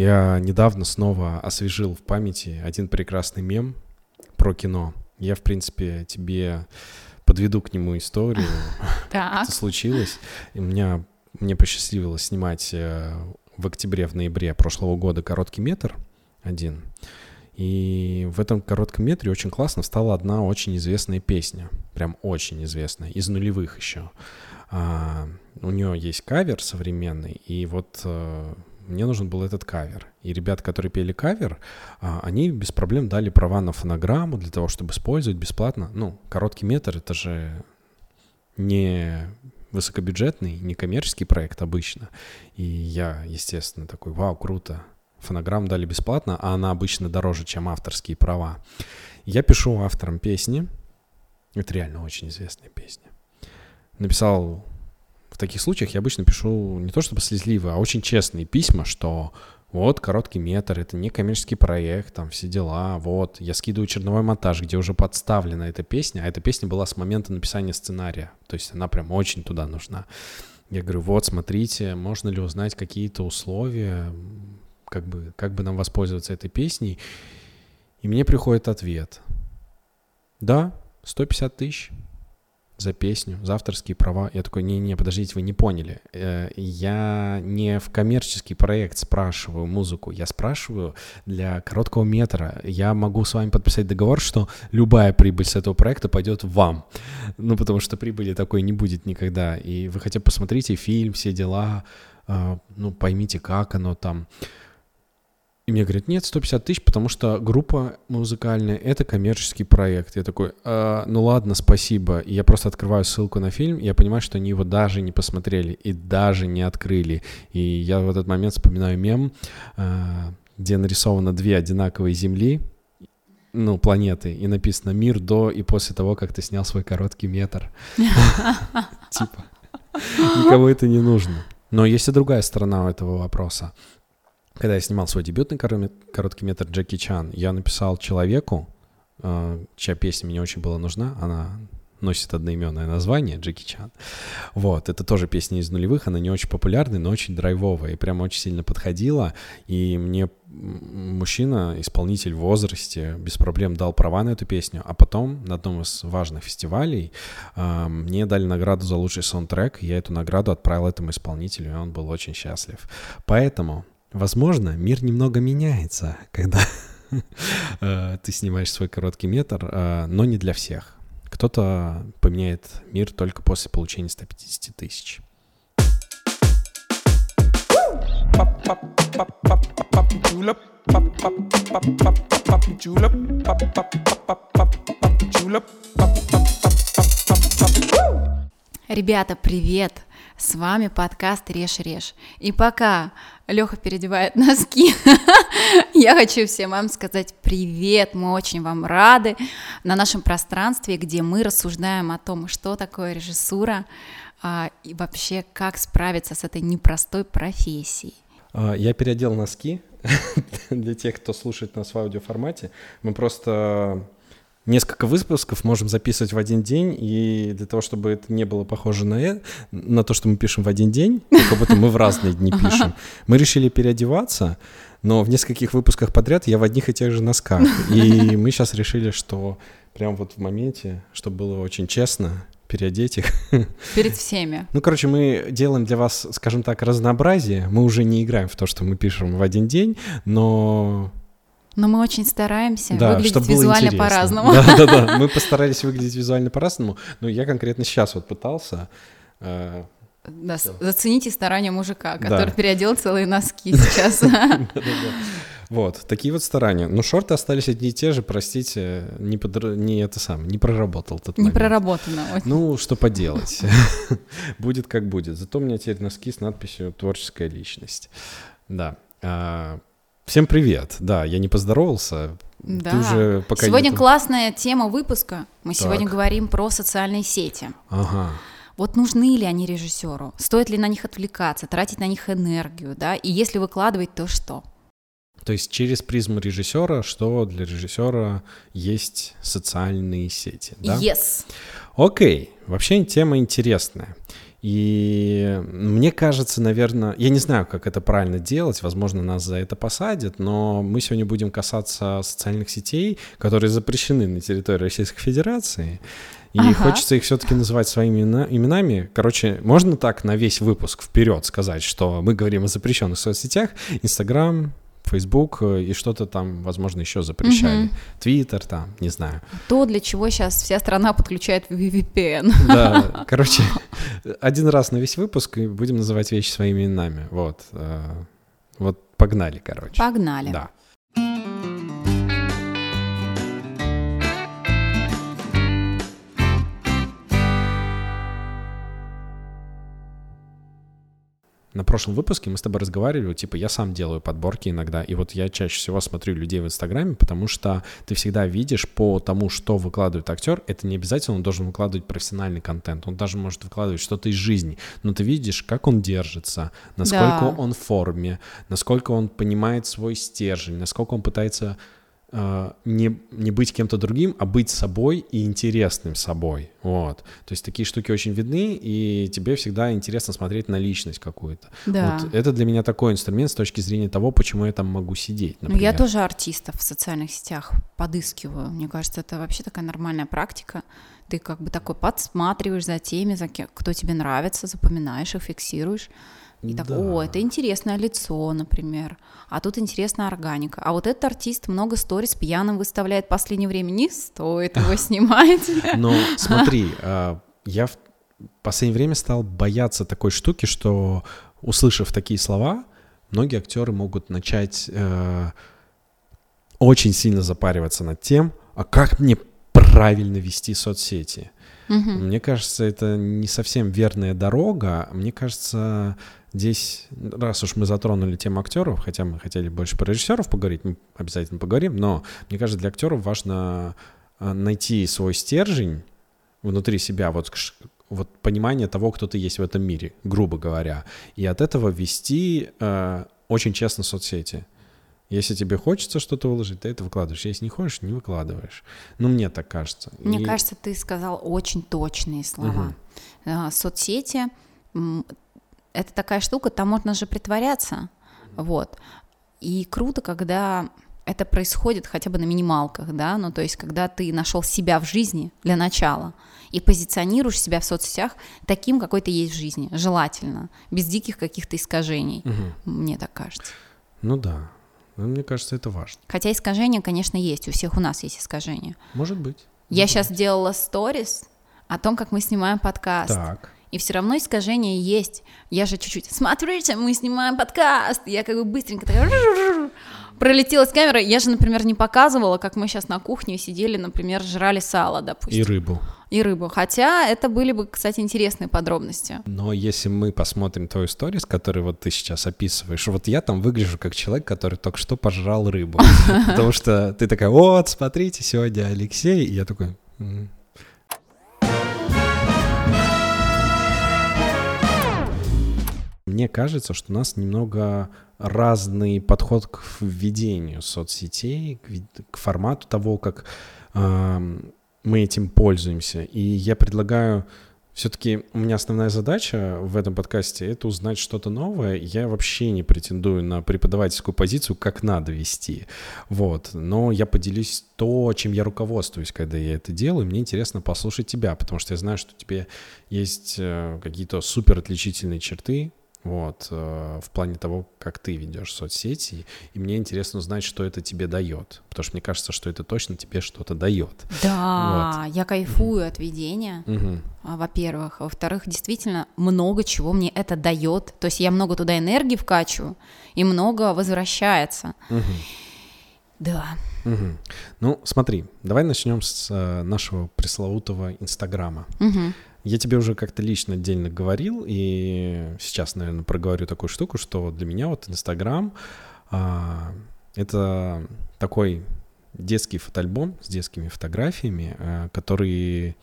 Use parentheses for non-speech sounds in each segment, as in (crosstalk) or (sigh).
Я недавно снова освежил в памяти один прекрасный мем про кино. Я, в принципе, тебе подведу к нему историю. (laughs) Это случилось. И меня мне посчастливилось снимать э, в октябре, в ноябре прошлого года короткий метр один. И в этом коротком метре очень классно стала одна очень известная песня. Прям очень известная. Из нулевых еще. А, у нее есть кавер современный. И вот а, мне нужен был этот кавер. И ребята, которые пели кавер, а, они без проблем дали права на фонограмму для того, чтобы использовать бесплатно. Ну, короткий метр — это же не высокобюджетный, не коммерческий проект обычно. И я, естественно, такой, вау, круто, фонограмм дали бесплатно, а она обычно дороже, чем авторские права. Я пишу авторам песни, это реально очень известная песня. Написал таких случаях, я обычно пишу не то чтобы слезливые, а очень честные письма, что вот, короткий метр, это не коммерческий проект, там все дела, вот, я скидываю черновой монтаж, где уже подставлена эта песня, а эта песня была с момента написания сценария, то есть она прям очень туда нужна. Я говорю, вот, смотрите, можно ли узнать какие-то условия, как бы, как бы нам воспользоваться этой песней. И мне приходит ответ. Да, 150 тысяч за песню, за авторские права. Я такой, не-не, подождите, вы не поняли. Э, я не в коммерческий проект спрашиваю музыку, я спрашиваю для короткого метра. Я могу с вами подписать договор, что любая прибыль с этого проекта пойдет вам. Ну, потому что прибыли такой не будет никогда. И вы хотя бы посмотрите фильм, все дела, а, ну, поймите, как оно там. И мне говорят, нет, 150 тысяч, потому что группа музыкальная — это коммерческий проект. Я такой, а, ну ладно, спасибо. И я просто открываю ссылку на фильм, и я понимаю, что они его даже не посмотрели и даже не открыли. И я в этот момент вспоминаю мем, а, где нарисовано две одинаковые Земли, ну, планеты, и написано «Мир до и после того, как ты снял свой короткий метр». (laughs) Типа, никому это не нужно. Но есть и другая сторона этого вопроса когда я снимал свой дебютный короткий метр Джеки Чан, я написал человеку, э, чья песня мне очень была нужна, она носит одноименное название, Джеки Чан. Вот, это тоже песня из нулевых, она не очень популярная, но очень драйвовая, и прям очень сильно подходила, и мне мужчина, исполнитель в возрасте, без проблем дал права на эту песню, а потом на одном из важных фестивалей э, мне дали награду за лучший саундтрек, и я эту награду отправил этому исполнителю, и он был очень счастлив. Поэтому Возможно, мир немного меняется, когда (laughs) э, ты снимаешь свой короткий метр, э, но не для всех. Кто-то поменяет мир только после получения 150 тысяч. Ребята, привет! С вами подкаст «Режь-режь». И пока Леха переодевает носки, (laughs) я хочу всем вам сказать привет, мы очень вам рады на нашем пространстве, где мы рассуждаем о том, что такое режиссура а, и вообще как справиться с этой непростой профессией. А, я переодел носки (laughs) для тех, кто слушает нас в аудиоформате. Мы просто несколько выпусков можем записывать в один день, и для того, чтобы это не было похоже на, э, на то, что мы пишем в один день, как будто мы в разные дни пишем, мы решили переодеваться, но в нескольких выпусках подряд я в одних и тех же носках. И мы сейчас решили, что прям вот в моменте, чтобы было очень честно, переодеть их. Перед всеми. Ну, короче, мы делаем для вас, скажем так, разнообразие. Мы уже не играем в то, что мы пишем в один день, но но мы очень стараемся да, выглядеть визуально по-разному. Да, да, да. Мы постарались выглядеть визуально по-разному. Но я конкретно сейчас вот пытался. Э, да, зацените старания мужика, который да. переодел целые носки (laughs) сейчас. Вот, такие вот старания. Но шорты остались одни и те же, простите, не, подр... не это сам, не проработал тот Не момент. проработано. Ну, что поделать. (laughs) будет как будет. Зато у меня теперь носки с надписью «Творческая личность». Да. Всем привет. Да, я не поздоровался. Да. Ты уже пока сегодня не... классная тема выпуска. Мы так. сегодня говорим про социальные сети. Ага. Вот нужны ли они режиссеру? Стоит ли на них отвлекаться, тратить на них энергию, да? И если выкладывать, то что? То есть через призму режиссера, что для режиссера есть социальные сети, да? Yes. Окей, вообще тема интересная. И мне кажется, наверное, я не знаю, как это правильно делать, возможно, нас за это посадят, но мы сегодня будем касаться социальных сетей, которые запрещены на территории Российской Федерации. И ага. хочется их все-таки называть своими именами. Короче, можно так на весь выпуск вперед сказать, что мы говорим о запрещенных соцсетях. Инстаграм, Facebook э, и что-то там, возможно, еще запрещали. Твиттер там, не знаю. То, для чего сейчас вся страна подключает VPN. Да, (laughs) короче, один раз на весь выпуск и будем называть вещи своими именами. Вот. Э, вот погнали, короче. Погнали. Да. На прошлом выпуске мы с тобой разговаривали, типа, я сам делаю подборки иногда, и вот я чаще всего смотрю людей в Инстаграме, потому что ты всегда видишь по тому, что выкладывает актер, это не обязательно он должен выкладывать профессиональный контент, он даже может выкладывать что-то из жизни, но ты видишь, как он держится, насколько да. он в форме, насколько он понимает свой стержень, насколько он пытается не, не быть кем-то другим, а быть собой и интересным собой. Вот. То есть такие штуки очень видны, и тебе всегда интересно смотреть на личность какую-то. Да. Вот это для меня такой инструмент с точки зрения того, почему я там могу сидеть. Например. Ну, я тоже артистов в социальных сетях подыскиваю. Мне кажется, это вообще такая нормальная практика. Ты как бы такой подсматриваешь за теми, за кем, кто тебе нравится, запоминаешь их, фиксируешь. И да. так, о, это интересное лицо, например. А тут интересная органика. А вот этот артист много сторис пьяным выставляет в последнее время. Не стоит его (laughs) снимать. Но (laughs) смотри, а, я в последнее время стал бояться такой штуки, что, услышав такие слова, многие актеры могут начать э, очень сильно запариваться над тем, а как мне правильно вести соцсети. Угу. Мне кажется, это не совсем верная дорога. Мне кажется, Здесь, раз уж мы затронули тему актеров, хотя мы хотели больше про режиссеров поговорить, мы обязательно поговорим, но мне кажется, для актеров важно а, найти свой стержень внутри себя, вот, вот понимание того, кто ты есть в этом мире, грубо говоря, и от этого вести э, очень честно соцсети. Если тебе хочется что-то выложить, ты это выкладываешь. Если не хочешь, не выкладываешь. Ну, мне так кажется. Мне и... кажется, ты сказал очень точные слова. Угу. Соцсети это такая штука, там можно же притворяться, вот. И круто, когда это происходит хотя бы на минималках, да, ну то есть когда ты нашел себя в жизни для начала и позиционируешь себя в соцсетях таким, какой ты есть в жизни, желательно, без диких каких-то искажений, угу. мне так кажется. Ну да, но мне кажется, это важно. Хотя искажения, конечно, есть, у всех у нас есть искажения. Может быть. Я может сейчас быть. делала сторис о том, как мы снимаем подкаст. Так и все равно искажение есть. Я же чуть-чуть, смотрите, мы снимаем подкаст, я как бы быстренько такая пролетела с камерой. Я же, например, не показывала, как мы сейчас на кухне сидели, например, жрали сало, допустим. И рыбу. И рыбу. Хотя это были бы, кстати, интересные подробности. Но если мы посмотрим твою историю, с которой вот ты сейчас описываешь, вот я там выгляжу как человек, который только что пожрал рыбу. (laughs) Потому что ты такая, вот, смотрите, сегодня Алексей. И я такой, Мне кажется, что у нас немного разный подход к введению соцсетей, к, к формату того, как э, мы этим пользуемся. И я предлагаю все-таки у меня основная задача в этом подкасте — это узнать что-то новое. Я вообще не претендую на преподавательскую позицию, как надо вести. Вот. Но я поделюсь то, чем я руководствуюсь, когда я это делаю. Мне интересно послушать тебя, потому что я знаю, что тебе есть э, какие-то супер отличительные черты, вот, э, в плане того, как ты ведешь соцсети, и мне интересно узнать, что это тебе дает, потому что мне кажется, что это точно тебе что-то дает. Да, вот. я кайфую от ведения, угу. во-первых, во-вторых, действительно много чего мне это дает, то есть я много туда энергии вкачиваю, и много возвращается. Да. Угу. Ну, смотри, давай начнем с э, нашего пресловутого Инстаграма. Угу. Я тебе уже как-то лично отдельно говорил, и сейчас, наверное, проговорю такую штуку, что для меня вот Инстаграм а, это такой детский фотоальбом с детскими фотографиями, а, который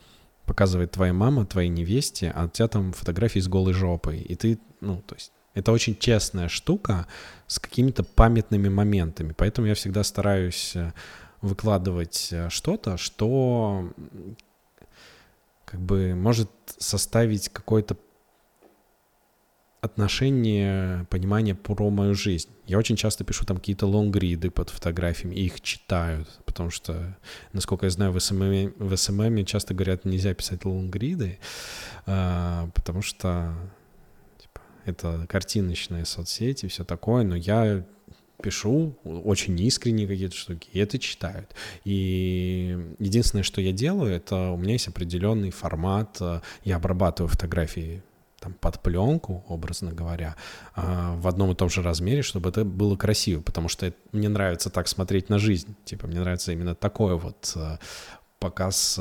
показывает твоя мама, твоей невесте, а у тебя там фотографии с голой жопой, и ты, ну, то есть это очень честная штука с какими-то памятными моментами, поэтому я всегда стараюсь э, выкладывать э, что-то, что как бы может составить какое-то отношение, понимание про мою жизнь. Я очень часто пишу там какие-то лонгриды под фотографиями, и их читают, потому что, насколько я знаю, в SMM, в SMM часто говорят, нельзя писать лонгриды, а, потому что типа, это картиночные соцсети, все такое, но я пишу очень искренне какие-то штуки, и это читают. И единственное, что я делаю, это у меня есть определенный формат, я обрабатываю фотографии там, под пленку, образно говоря, а, в одном и том же размере, чтобы это было красиво, потому что это, мне нравится так смотреть на жизнь, типа мне нравится именно такой вот а, показ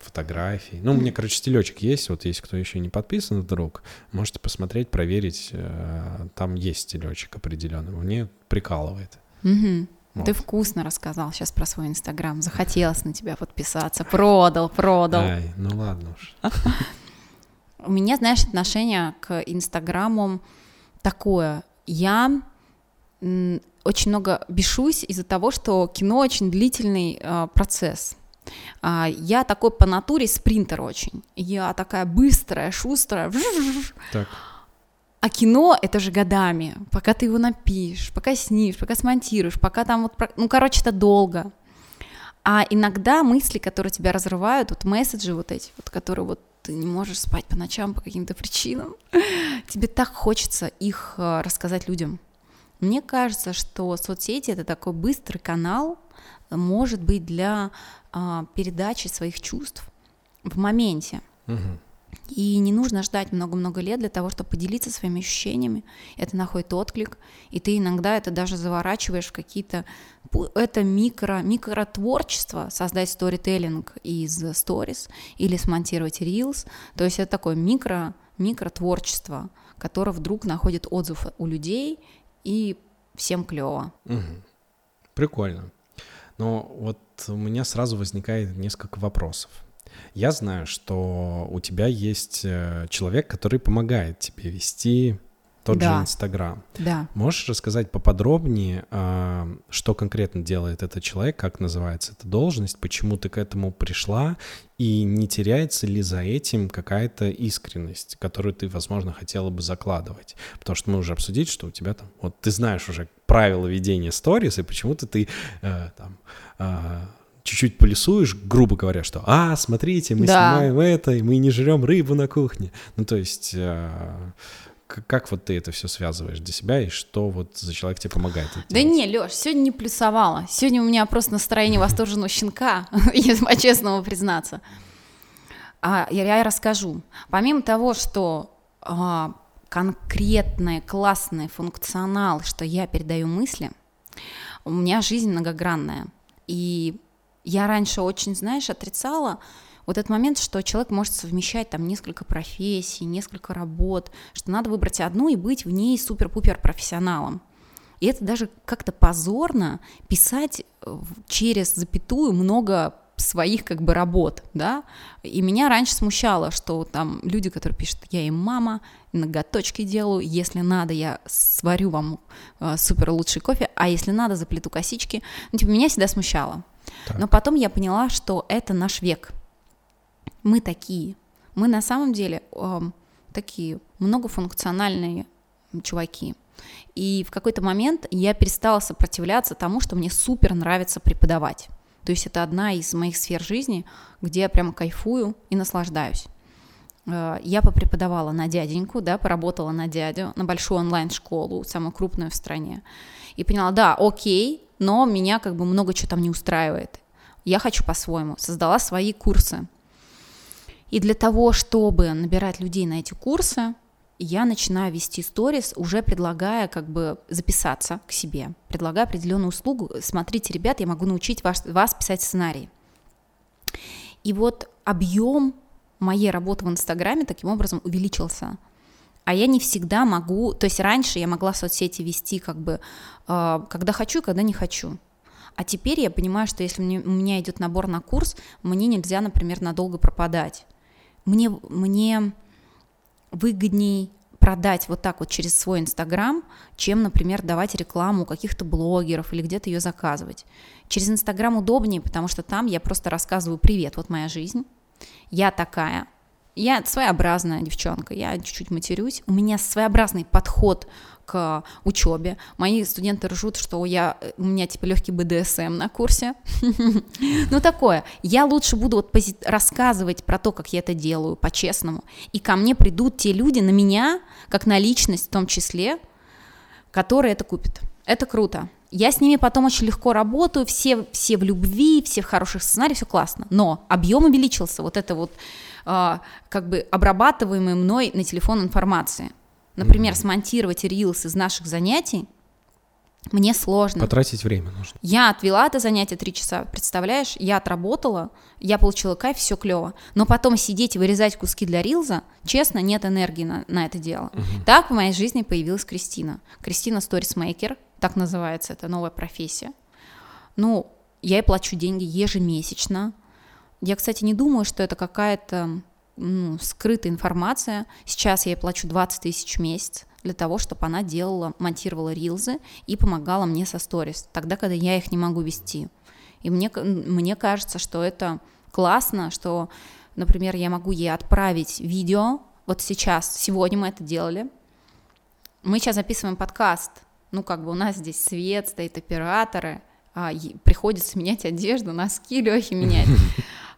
фотографий. Ну, у меня, короче, стилечек есть, вот если кто еще не подписан вдруг, можете посмотреть, проверить, там есть стилечек определенный, мне прикалывает. Угу. Вот. Ты вкусно рассказал сейчас про свой Инстаграм. Захотелось на тебя подписаться. Продал, продал. Ай, ну ладно уж. (laughs) У меня, знаешь, отношение к Инстаграму такое. Я очень много бешусь из-за того, что кино очень длительный э, процесс. А, я такой по натуре спринтер очень. Я такая быстрая, шустрая. Так. А кино это же годами, пока ты его напишешь, пока снимешь, пока смонтируешь, пока там вот, ну, короче, это долго. А иногда мысли, которые тебя разрывают, вот месседжи вот эти, вот, которые вот ты не можешь спать по ночам по каким-то причинам, (laughs) тебе так хочется их э, рассказать людям. Мне кажется, что соцсети это такой быстрый канал, может быть, для а, передачи своих чувств в моменте. Угу. И не нужно ждать много-много лет для того, чтобы поделиться своими ощущениями. Это находит отклик, и ты иногда это даже заворачиваешь в какие-то... Это микро, микротворчество, создать сторителлинг из сторис или смонтировать reels. То есть это такое микро, микротворчество, которое вдруг находит отзыв у людей, и всем клево. Угу. Прикольно. Но вот у меня сразу возникает несколько вопросов. Я знаю, что у тебя есть э, человек, который помогает тебе вести тот да. же Инстаграм. Да. Можешь рассказать поподробнее, а, что конкретно делает этот человек, как называется эта должность, почему ты к этому пришла, и не теряется ли за этим какая-то искренность, которую ты, возможно, хотела бы закладывать? Потому что мы уже обсудили, что у тебя там, вот ты знаешь уже правила ведения сторис, и почему-то ты э, там э, чуть-чуть полисуешь, грубо говоря, что «А, смотрите, мы да. снимаем это, и мы не жрем рыбу на кухне». Ну, то есть... Э, как вот ты это все связываешь для себя, и что вот за человек тебе помогает? Да не, Лёш, сегодня не плюсовала. Сегодня у меня просто настроение восторженного щенка, (laughs) если по-честному признаться. А, я, я расскажу. Помимо того, что а, конкретный, классный функционал, что я передаю мысли, у меня жизнь многогранная. И я раньше очень, знаешь, отрицала вот этот момент, что человек может совмещать там несколько профессий, несколько работ, что надо выбрать одну и быть в ней супер-пупер профессионалом. И это даже как-то позорно писать э, через запятую много своих как бы работ, да, и меня раньше смущало, что там люди, которые пишут, я им мама, ноготочки делаю, если надо, я сварю вам э, супер лучший кофе, а если надо, заплету косички, ну, типа, меня всегда смущало. Так. Но потом я поняла, что это наш век, мы такие, мы на самом деле э, такие многофункциональные чуваки, и в какой-то момент я перестала сопротивляться тому, что мне супер нравится преподавать. То есть это одна из моих сфер жизни, где я прямо кайфую и наслаждаюсь. Э, я попреподавала на дяденьку, да, поработала на дядю, на большую онлайн-школу, самую крупную в стране. И поняла, да, окей, но меня как бы много чего там не устраивает. Я хочу по-своему. Создала свои курсы. И для того, чтобы набирать людей на эти курсы, я начинаю вести сторис, уже предлагая как бы записаться к себе, предлагая определенную услугу. Смотрите, ребят, я могу научить вас, вас писать сценарий. И вот объем моей работы в Инстаграме таким образом увеличился. А я не всегда могу, то есть раньше я могла соцсети вести как бы, э, когда хочу, когда не хочу. А теперь я понимаю, что если у меня идет набор на курс, мне нельзя, например, надолго пропадать. Мне, мне выгодней продать вот так вот через свой Инстаграм, чем, например, давать рекламу каких-то блогеров или где-то ее заказывать. Через Инстаграм удобнее, потому что там я просто рассказываю «Привет, вот моя жизнь, я такая, Я своеобразная девчонка, я чуть-чуть матерюсь. У меня своеобразный подход к учебе. Мои студенты ржут, что я, у меня типа легкий БДСМ на курсе. (laughs) Ну такое. Я лучше буду вот рассказывать про то, как я это делаю по-честному. И ко мне придут те люди на меня, как на личность в том числе, которые это купят. Это круто. Я с ними потом очень легко работаю, все, все в любви, все в хороших сценариях, все классно. Но объем увеличился, вот это вот э, как бы обрабатываемый мной на телефон информации. Например, mm-hmm. смонтировать рилс из наших занятий мне сложно. Потратить время нужно. Я отвела это занятие три часа, представляешь? Я отработала, я получила кайф, все клево. Но потом сидеть и вырезать куски для рилза, честно, нет энергии на, на это дело. Угу. Так в моей жизни появилась Кристина. Кристина сторисмейкер, так называется, это новая профессия. Ну, я ей плачу деньги ежемесячно. Я, кстати, не думаю, что это какая-то ну, скрытая информация. Сейчас я ей плачу 20 тысяч в месяц для того, чтобы она делала, монтировала рилзы и помогала мне со сторис, тогда, когда я их не могу вести. И мне, мне кажется, что это классно, что, например, я могу ей отправить видео, вот сейчас, сегодня мы это делали, мы сейчас записываем подкаст, ну, как бы у нас здесь свет, стоит операторы, а, приходится менять одежду, носки Лехи менять. (laughs)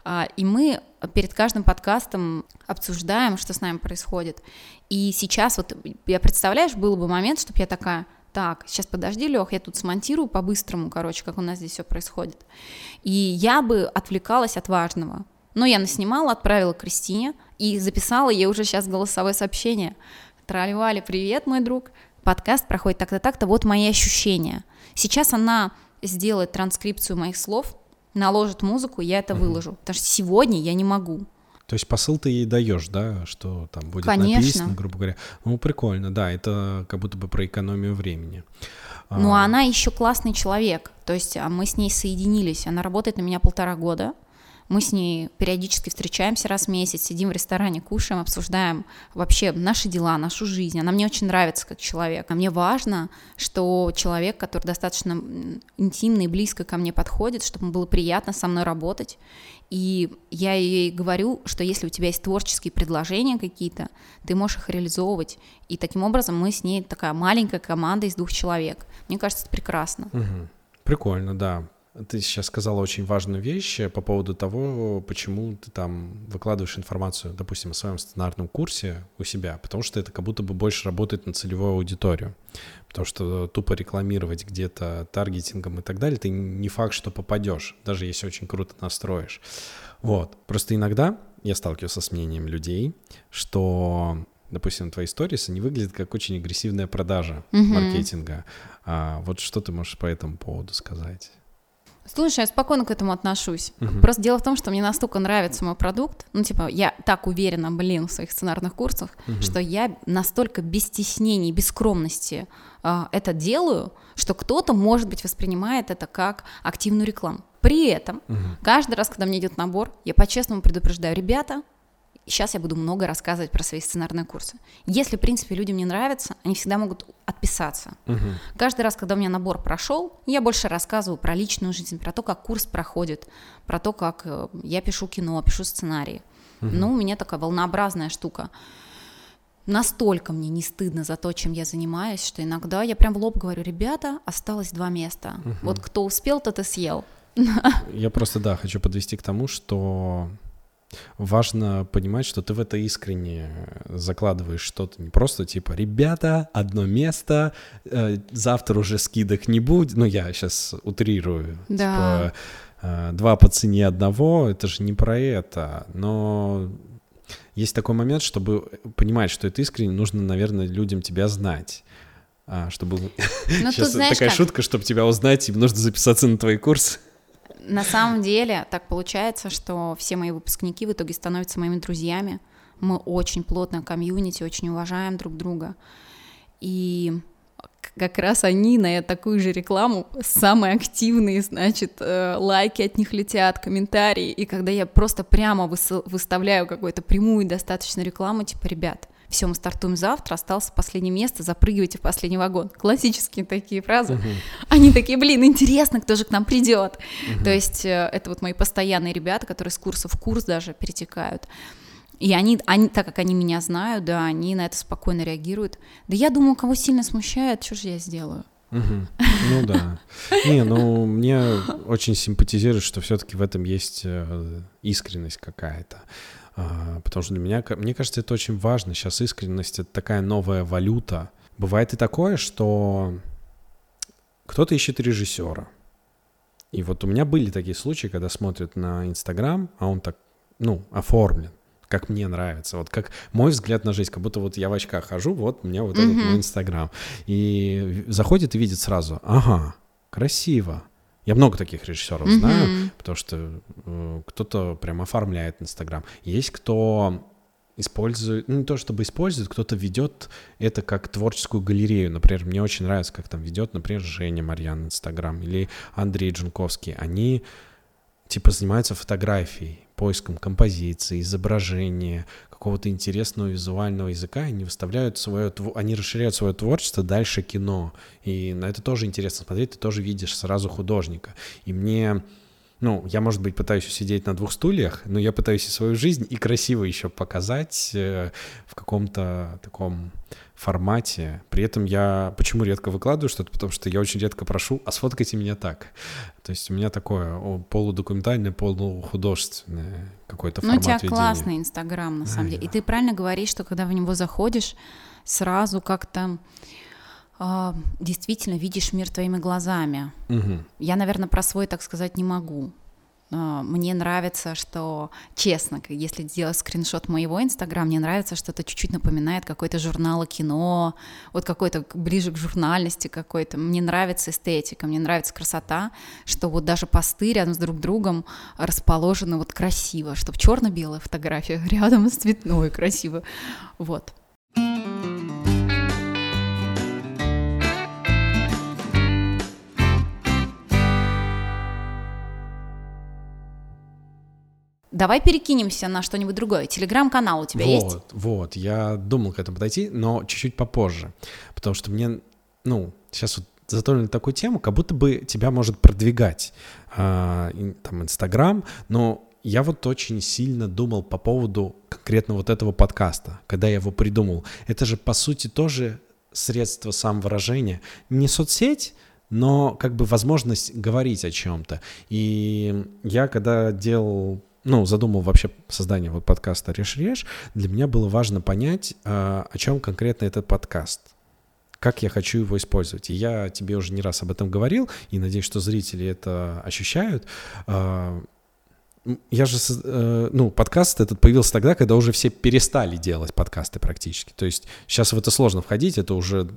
А, и мы перед каждым подкастом обсуждаем, что с нами происходит. И сейчас вот, я представляешь, был бы момент, чтобы я такая, так, сейчас подожди, Лех, я тут смонтирую по-быстрому, короче, как у нас здесь все происходит. И я бы отвлекалась от важного. Но я наснимала, отправила Кристине и записала ей уже сейчас голосовое сообщение. Трали привет, мой друг. Подкаст проходит так-то, так-то, вот мои ощущения. Сейчас она сделает транскрипцию моих слов, наложит музыку, я это угу. выложу. Потому что сегодня я не могу. То есть посыл ты ей даешь, да, что там будет Конечно. написано, грубо говоря. Ну, прикольно, да, это как будто бы про экономию времени. Ну, а... она еще классный человек. То есть а мы с ней соединились. Она работает на меня полтора года. Мы с ней периодически встречаемся раз в месяц, сидим в ресторане, кушаем, обсуждаем вообще наши дела, нашу жизнь. Она мне очень нравится как человек. А мне важно, что человек, который достаточно интимно и близко ко мне подходит, чтобы ему было приятно со мной работать. И я ей говорю, что если у тебя есть творческие предложения какие-то, ты можешь их реализовывать. И таким образом мы с ней такая маленькая команда из двух человек. Мне кажется, это прекрасно. Угу. Прикольно, да. Ты сейчас сказала очень важную вещь по поводу того, почему ты там выкладываешь информацию, допустим, о своем сценарном курсе у себя, потому что это как будто бы больше работает на целевую аудиторию. Потому что тупо рекламировать где-то таргетингом и так далее, ты не факт, что попадешь, даже если очень круто настроишь. Вот. Просто иногда я сталкивался с мнением людей, что допустим, твои сторисы не выглядят как очень агрессивная продажа uh-huh. маркетинга. А вот что ты можешь по этому поводу сказать? Слушай, я спокойно к этому отношусь. Угу. Просто дело в том, что мне настолько нравится мой продукт, ну, типа, я так уверена, блин, в своих сценарных курсах, угу. что я настолько без стеснений, без скромности э, это делаю, что кто-то, может быть, воспринимает это как активную рекламу. При этом, угу. каждый раз, когда мне идет набор, я по-честному предупреждаю, ребята, сейчас я буду много рассказывать про свои сценарные курсы. Если, в принципе, людям не нравится, они всегда могут отписаться. Угу. Каждый раз, когда у меня набор прошел, я больше рассказываю про личную жизнь, про то, как курс проходит, про то, как э, я пишу кино, пишу сценарии. Угу. Ну, у меня такая волнообразная штука. Настолько мне не стыдно за то, чем я занимаюсь, что иногда я прям в лоб говорю, ребята, осталось два места. Угу. Вот кто успел, тот и съел. Я просто, да, хочу подвести к тому, что важно понимать, что ты в это искренне закладываешь что-то, не просто типа, ребята, одно место, э, завтра уже скидок не будет, ну я сейчас утрирую, да. типа, э, два по цене одного, это же не про это, но есть такой момент, чтобы понимать, что это искренне, нужно, наверное, людям тебя знать. А, чтобы... Ну, (laughs) Сейчас знаешь, такая как? шутка, чтобы тебя узнать, им нужно записаться на твои курсы. На самом деле так получается, что все мои выпускники в итоге становятся моими друзьями. Мы очень плотно комьюнити, очень уважаем друг друга. И как раз они на такую же рекламу самые активные, значит, э, лайки от них летят, комментарии, и когда я просто прямо выставляю какую-то прямую достаточно рекламу, типа, ребят, все, мы стартуем завтра, осталось последнее место, запрыгивайте в последний вагон. Классические такие фразы. Uh-huh. Они такие, блин, интересно, кто же к нам придет. Uh-huh. То есть э, это вот мои постоянные ребята, которые с курса в курс даже перетекают. И они, они, так как они меня знают, да, они на это спокойно реагируют. Да я думаю, кого сильно смущает, что же я сделаю? Угу. Ну да. Не, ну мне очень симпатизирует, что все-таки в этом есть э, искренность какая-то. А, потому что для меня, мне кажется, это очень важно. Сейчас искренность — это такая новая валюта. Бывает и такое, что кто-то ищет режиссера. И вот у меня были такие случаи, когда смотрят на Инстаграм, а он так, ну, оформлен как мне нравится, вот как мой взгляд на жизнь, как будто вот я в очках хожу, вот у меня вот mm-hmm. этот мой Инстаграм. И заходит и видит сразу, ага, красиво, я много таких режиссеров mm-hmm. знаю, потому что э, кто-то прям оформляет Инстаграм. Есть кто использует, ну не то чтобы использует, кто-то ведет это как творческую галерею. Например, мне очень нравится, как там ведет, например, Женя Марьян Инстаграм или Андрей Джунковский. Они типа занимаются фотографией, поиском композиции, изображения, какого-то интересного визуального языка, они выставляют свое, они расширяют свое творчество дальше кино. И на это тоже интересно смотреть, ты тоже видишь сразу художника. И мне ну, я, может быть, пытаюсь сидеть на двух стульях, но я пытаюсь и свою жизнь и красиво еще показать э, в каком-то таком формате. При этом я почему редко выкладываю что-то, потому что я очень редко прошу, а сфоткайте меня так. То есть у меня такое полудокументальное, полухудожественное какой-то формат Ну, у тебя ведения. классный Инстаграм, на самом да, деле. И ты правильно говоришь, что когда в него заходишь, сразу как-то э, действительно видишь мир твоими глазами. Угу. Я, наверное, про свой так сказать не могу. А, мне нравится, что, честно, если сделать скриншот моего инстаграма, мне нравится, что это чуть-чуть напоминает какой-то журнал кино, вот какой-то ближе к журнальности какой-то. Мне нравится эстетика, мне нравится красота, что вот даже посты рядом с друг другом расположены вот красиво, чтобы черно-белая фотография (laughs) рядом с цветной красиво. Вот. Давай перекинемся на что-нибудь другое. Телеграм-канал у тебя вот, есть? Вот, вот. Я думал к этому подойти, но чуть-чуть попозже. Потому что мне, ну, сейчас вот затронули такую тему, как будто бы тебя может продвигать э, там Инстаграм, но я вот очень сильно думал по поводу конкретно вот этого подкаста, когда я его придумал. Это же, по сути, тоже средство самовыражения. Не соцсеть, но как бы возможность говорить о чем-то. И я когда делал ну, задумал вообще создание вот подкаста «Режь-режь», для меня было важно понять, а, о чем конкретно этот подкаст как я хочу его использовать. И я тебе уже не раз об этом говорил, и надеюсь, что зрители это ощущают. А, я же, э, ну, подкаст этот появился тогда, когда уже все перестали делать подкасты практически. То есть сейчас в это сложно входить, это уже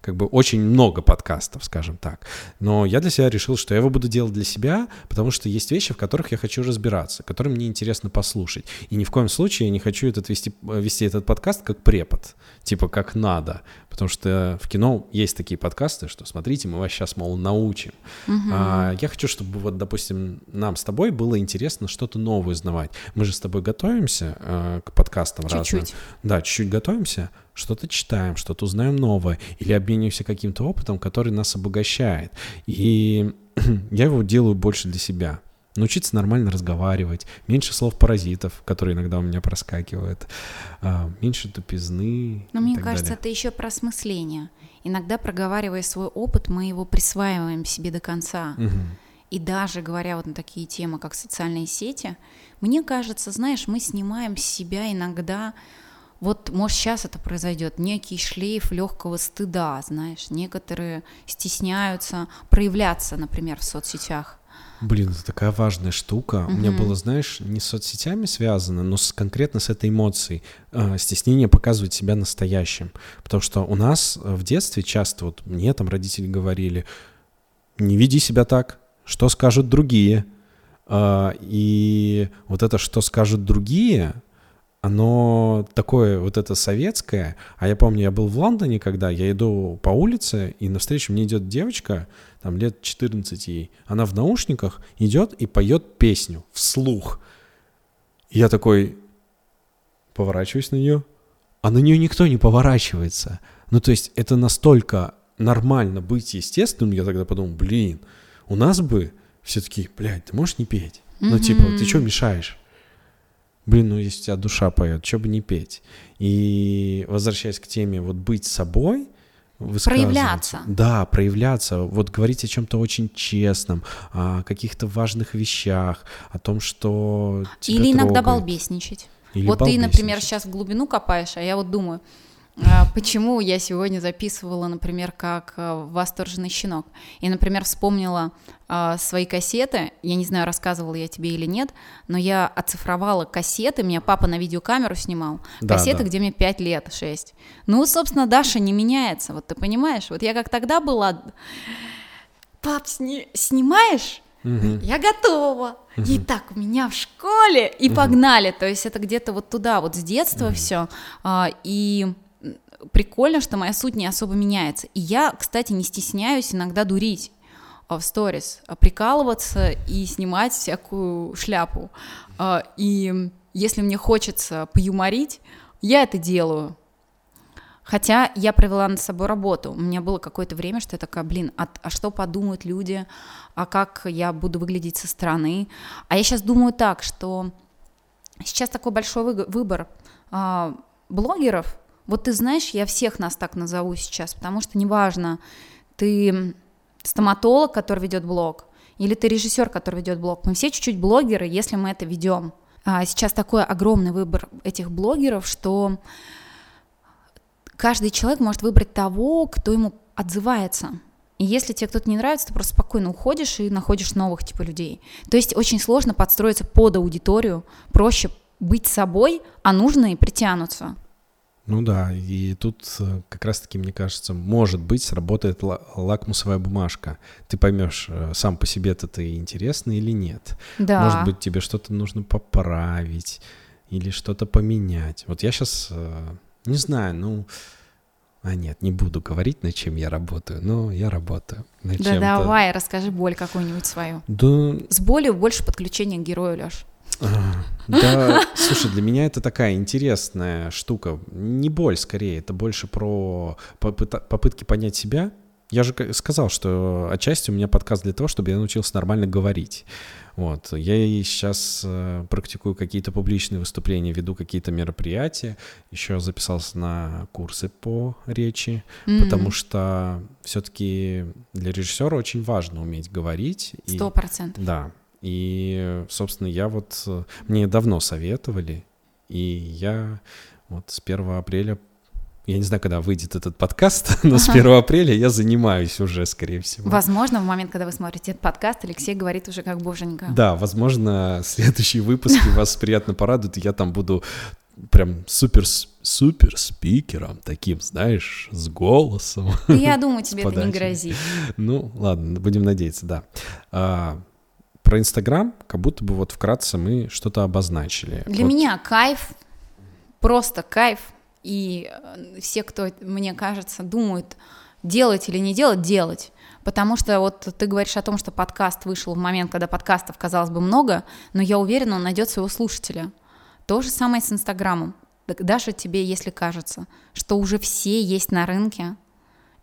как бы очень много подкастов, скажем так. Но я для себя решил, что я его буду делать для себя, потому что есть вещи, в которых я хочу разбираться, которые мне интересно послушать. И ни в коем случае я не хочу этот вести, вести этот подкаст как препод, типа как надо. Потому что в кино есть такие подкасты, что смотрите, мы вас сейчас, мол, научим. Угу. А, я хочу, чтобы вот, допустим, нам с тобой было интересно что-то новое узнавать. Мы же с тобой готовимся а, к подкастам чуть-чуть. разным. Да, чуть-чуть готовимся, что-то читаем, что-то узнаем новое, или обмениваемся каким-то опытом, который нас обогащает. И (clears throat) я его делаю больше для себя. Научиться нормально разговаривать, меньше слов-паразитов, которые иногда у меня проскакивают, а, меньше тупизны. Но мне кажется, далее. это еще про осмысление. Иногда, проговаривая свой опыт, мы его присваиваем себе до конца. Угу. И даже говоря вот на такие темы, как социальные сети, мне кажется, знаешь, мы снимаем с себя иногда вот, может, сейчас это произойдет, некий шлейф легкого стыда, знаешь, некоторые стесняются проявляться, например, в соцсетях. Блин, это такая важная штука. Угу. У меня было, знаешь, не с соцсетями связано, но с, конкретно с этой эмоцией. Э, стеснение показывать себя настоящим. Потому что у нас в детстве часто, вот мне там родители говорили, не веди себя так, что скажут другие. Э, и вот это, что скажут другие, оно такое вот это советское. А я помню, я был в Лондоне, когда я иду по улице, и навстречу мне идет девочка, там лет 14 ей. Она в наушниках идет и поет песню вслух. И я такой поворачиваюсь на нее, а на нее никто не поворачивается. Ну, то есть это настолько нормально быть естественным, я тогда подумал, блин, у нас бы все таки блядь, ты можешь не петь? Ну, типа, ты что мешаешь? Блин, ну если у тебя душа поет, что бы не петь. И возвращаясь к теме вот быть собой, проявляться. Да, проявляться. Вот говорить о чем-то очень честном, о каких-то важных вещах, о том, что тебя Или иногда трогает. балбесничать. Или вот ты, например, сейчас в глубину копаешь, а я вот думаю, почему я сегодня записывала, например, как а, восторженный щенок. И, например, вспомнила а, свои кассеты. Я не знаю, рассказывала я тебе или нет, но я оцифровала кассеты. Меня папа на видеокамеру снимал. Да, кассеты, да. где мне 5 лет, 6. Ну, собственно, Даша не меняется. Вот ты понимаешь? Вот я как тогда была... Пап, сни- снимаешь? Мгм. Я готова. И так у меня в школе и погнали. То есть это где-то вот туда, вот с детства все. И м, прикольно, что моя суть не особо меняется. И я, кстати, не стесняюсь иногда дурить а, в сторис, а, прикалываться и снимать всякую шляпу. А, И если мне хочется поюморить, я это делаю. Хотя я провела над собой работу. У меня было какое-то время, что я такая, блин, а, а что подумают люди, а как я буду выглядеть со стороны. А я сейчас думаю так, что сейчас такой большой вы- выбор блогеров. Вот ты знаешь, я всех нас так назову сейчас, потому что неважно, ты стоматолог, который ведет блог, или ты режиссер, который ведет блог. Мы все чуть-чуть блогеры, если мы это ведем. А сейчас такой огромный выбор этих блогеров, что каждый человек может выбрать того, кто ему отзывается. И если тебе кто-то не нравится, ты просто спокойно уходишь и находишь новых типа людей. То есть очень сложно подстроиться под аудиторию, проще быть собой, а нужно и притянуться. Ну да, и тут э, как раз-таки, мне кажется, может быть, сработает ла- лакмусовая бумажка. Ты поймешь, э, сам по себе-то ты интересный или нет. Да. Может быть, тебе что-то нужно поправить или что-то поменять. Вот я сейчас не знаю, ну... А нет, не буду говорить, над чем я работаю, но я работаю. Над Да чем-то. давай, расскажи боль какую-нибудь свою. Да, С болью больше подключения к герою, Лёш. А, Да, слушай, для меня это такая интересная штука. Не боль, скорее, это больше про попытки понять себя. Я же сказал, что отчасти у меня подкаст для того, чтобы я научился нормально говорить. Вот. Я и сейчас э, практикую какие-то публичные выступления, веду какие-то мероприятия, еще записался на курсы по речи, потому что все-таки для режиссера очень важно уметь говорить. Сто процентов. да. И, собственно, я вот... э, Мне давно советовали, и я вот с 1 апреля... Я не знаю, когда выйдет этот подкаст, (laughs) но с 1 апреля я занимаюсь уже, скорее всего. Возможно, в момент, когда вы смотрите этот подкаст, Алексей говорит уже как боженька. Да, возможно, (laughs) следующие выпуски вас приятно порадуют, и я там буду прям супер, супер спикером, таким, знаешь, с голосом. Я думаю, (laughs) тебе это не грозит. Ну, ладно, будем надеяться, да. Про Инстаграм, как будто бы вот вкратце мы что-то обозначили. Для Вот, меня кайф, просто кайф. И э, все, кто, мне кажется, думают, делать или не делать, делать. Потому что вот ты говоришь о том, что подкаст вышел в момент, когда подкастов, казалось бы, много, но я уверена, он найдет своего слушателя. То же самое с Инстаграмом. Даже тебе, если кажется, что уже все есть на рынке,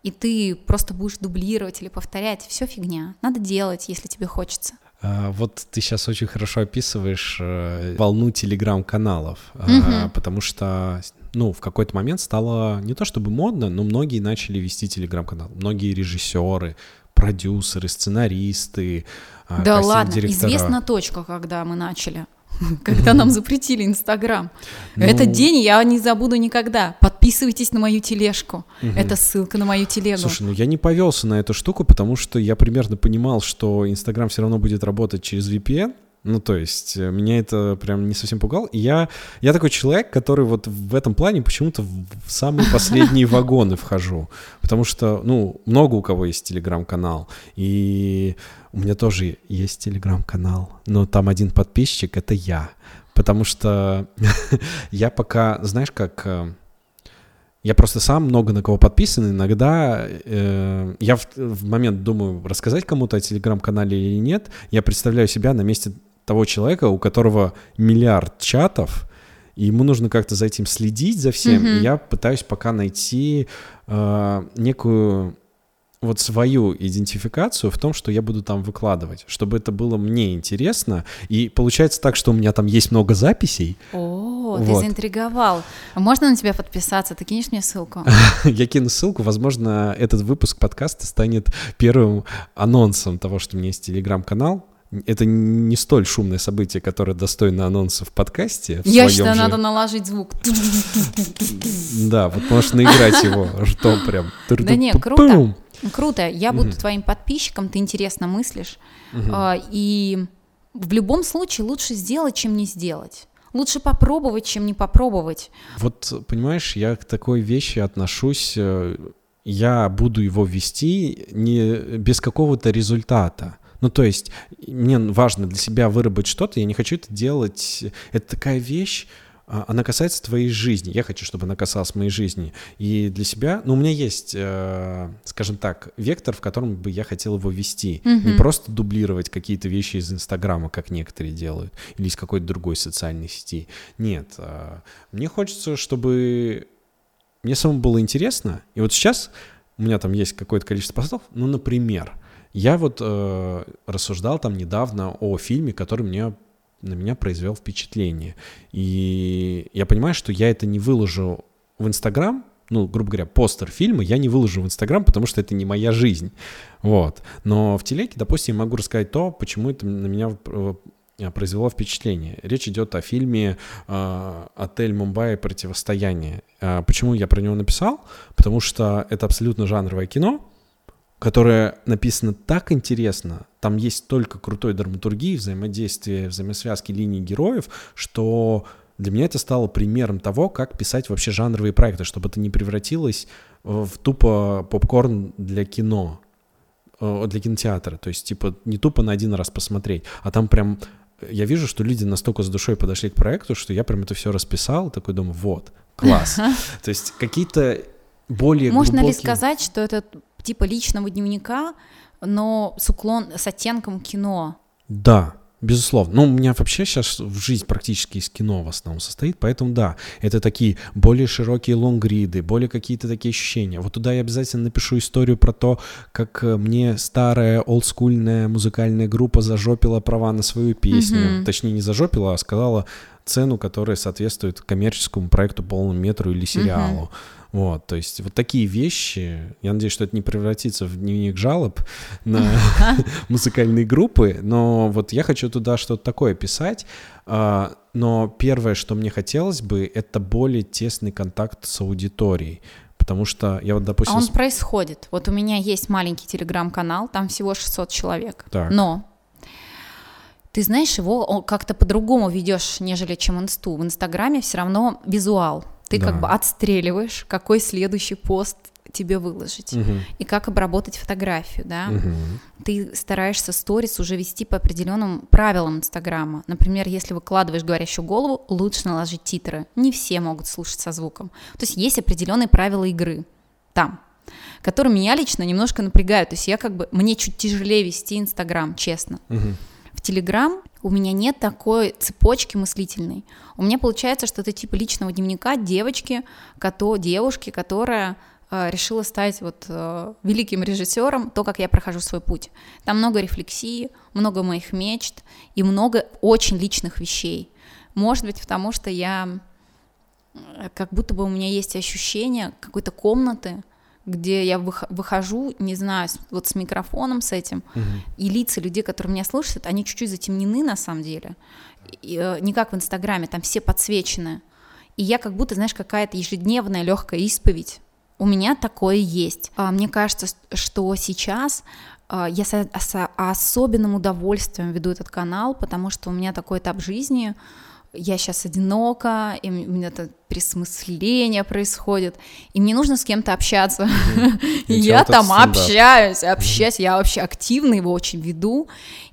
и ты просто будешь дублировать или повторять, все фигня. Надо делать, если тебе хочется. А, вот ты сейчас очень хорошо описываешь э, волну телеграм-каналов, Мгм. потому что, ну, в какой-то момент стало не то чтобы модно, но многие начали вести телеграм-канал. Многие режиссеры, продюсеры, сценаристы, а, Да ладно, известна точка, когда мы начали. (laughs) Когда нам запретили Инстаграм. Ну, Этот день я не забуду никогда. Подписывайтесь на мою тележку. Это ссылка на мою телегу. Слушай, ну я не повелся на эту штуку, потому что я примерно понимал, что Инстаграм все равно будет работать через VPN. Ну, то есть, э, меня это прям не совсем пугало. И я, я такой человек, который вот в этом плане почему-то в самые (laughs) последние вагоны вхожу. Потому что, ну, много у кого есть телеграм-канал. И у меня тоже есть телеграм-канал. Но там один подписчик — это я. Потому что (laughs) я пока, знаешь, как... э, я просто сам много на кого подписан. Иногда э, я в, в момент думаю, рассказать кому-то о телеграм-канале или нет. Я представляю себя на месте того человека, у которого миллиард чатов, и ему нужно как-то за этим следить, за всем. Мгм. И я пытаюсь пока найти э, некую вот свою идентификацию в том, что я буду там выкладывать, чтобы это было мне интересно. И получается так, что у меня там есть много записей. О, вот. ты заинтриговал. Можно на тебя подписаться? Ты кинешь мне ссылку? (laughs) Я кину ссылку. Возможно, этот выпуск подкаста станет первым анонсом того, что у меня есть телеграм-канал это не столь шумное событие, которое достойно анонса в подкасте. В Я считаю, же... надо наложить звук. Да, вот можешь наиграть его ртом прям. Да не, круто. Круто. Я буду твоим подписчиком, ты интересно мыслишь. А, и в любом случае лучше сделать, чем не сделать. Лучше попробовать, чем не попробовать. Вот, понимаешь, я к такой вещи отношусь э, я буду его вести не без какого-то результата. Ну, то есть мне важно для себя выработать что-то, я не хочу это делать. Это такая вещь, а, она касается твоей жизни. Я хочу, чтобы она касалась моей жизни. И для себя, ну, у меня есть, э, скажем так, вектор, в котором бы я хотел его вести. Mm-hmm. Не просто дублировать какие-то вещи из Инстаграма, как некоторые делают, или из какой-то другой социальной сети. Нет. Э, мне хочется, чтобы мне самому было интересно. И вот сейчас у меня там есть какое-то количество постов, ну, например, я вот э, рассуждал там недавно о фильме, который мне на меня произвел впечатление. И я понимаю, что я это не выложу в Инстаграм, ну, грубо говоря, постер фильма я не выложу в Инстаграм, потому что это не моя жизнь. Вот. Но в телеге, допустим, я могу рассказать то, почему это на меня э, произвело впечатление. Речь идет о фильме э, «Отель Мумбаи. Противостояние». Э, почему я про него написал? Потому что это абсолютно жанровое кино, которая написана так интересно, там есть столько крутой драматургии, взаимодействия, взаимосвязки линий героев, что для меня это стало примером того, как писать вообще жанровые проекты, чтобы это не превратилось в тупо попкорн для кино, э, для кинотеатра. То есть, типа, не тупо на один раз посмотреть, а там прям я вижу, что люди настолько с душой подошли к проекту, что я прям это все расписал, такой думаю, вот, класс. (laughs) То есть какие-то более Можно глубокие... ли сказать, что это типа личного дневника, но с уклон, с оттенком кино. Да, Безусловно. Ну, у меня вообще сейчас жизнь практически из кино в основном состоит, поэтому да, это такие более широкие лонгриды, более какие-то такие ощущения. Вот туда я обязательно напишу историю про то, как э, мне старая олдскульная музыкальная группа зажопила права на свою песню. Mm-hmm. Точнее, не зажопила, а сказала цену, которая соответствует коммерческому проекту полному метру или сериалу. Mm-hmm. Вот, то есть вот такие вещи, я надеюсь, что это не превратится в дневник жалоб на (laughs) музыкальные группы, но вот я хочу туда что-то такое писать, а, но первое, что мне хотелось бы, это более тесный контакт с аудиторией, потому что я вот, допустим... А он происходит. Вот у меня есть маленький телеграм-канал, там всего 600 человек, так. но ты знаешь, его как-то по-другому ведешь, нежели чем инсту. В Инстаграме все равно визуал. Ты да. как бы отстреливаешь, какой следующий пост тебе выложить угу. и как обработать фотографию, да. Угу. Ты стараешься сторис уже вести по определенным правилам Инстаграма. Например, если выкладываешь говорящую голову, лучше наложить титры. Не все могут слушать со звуком. То есть есть определенные правила игры там которые меня лично немножко напрягают. То есть я как бы, мне чуть тяжелее вести Инстаграм, честно. Угу. Телеграм у меня нет такой цепочки мыслительной. У меня получается, что это типа личного дневника девочки, кото, девушки, которая э, решила стать вот э, великим режиссером, то, как я прохожу свой путь. Там много рефлексии, много моих мечт и много очень личных вещей. Может быть, потому что я э, как будто бы у меня есть ощущение какой-то комнаты, где я выхожу, не знаю, вот с микрофоном с этим, угу. и лица людей, которые меня слушают, они чуть-чуть затемнены на самом деле, и, э, не как в Инстаграме, там все подсвечены, и я как будто, знаешь, какая-то ежедневная легкая исповедь. У меня такое есть. А, мне кажется, что сейчас а, я с особенным удовольствием веду этот канал, потому что у меня такой этап жизни, я сейчас одинока, и у меня это присмысление происходит, и мне нужно с кем-то общаться. (laughs) И я там общаюсь, общаюсь, я вообще активно его очень веду.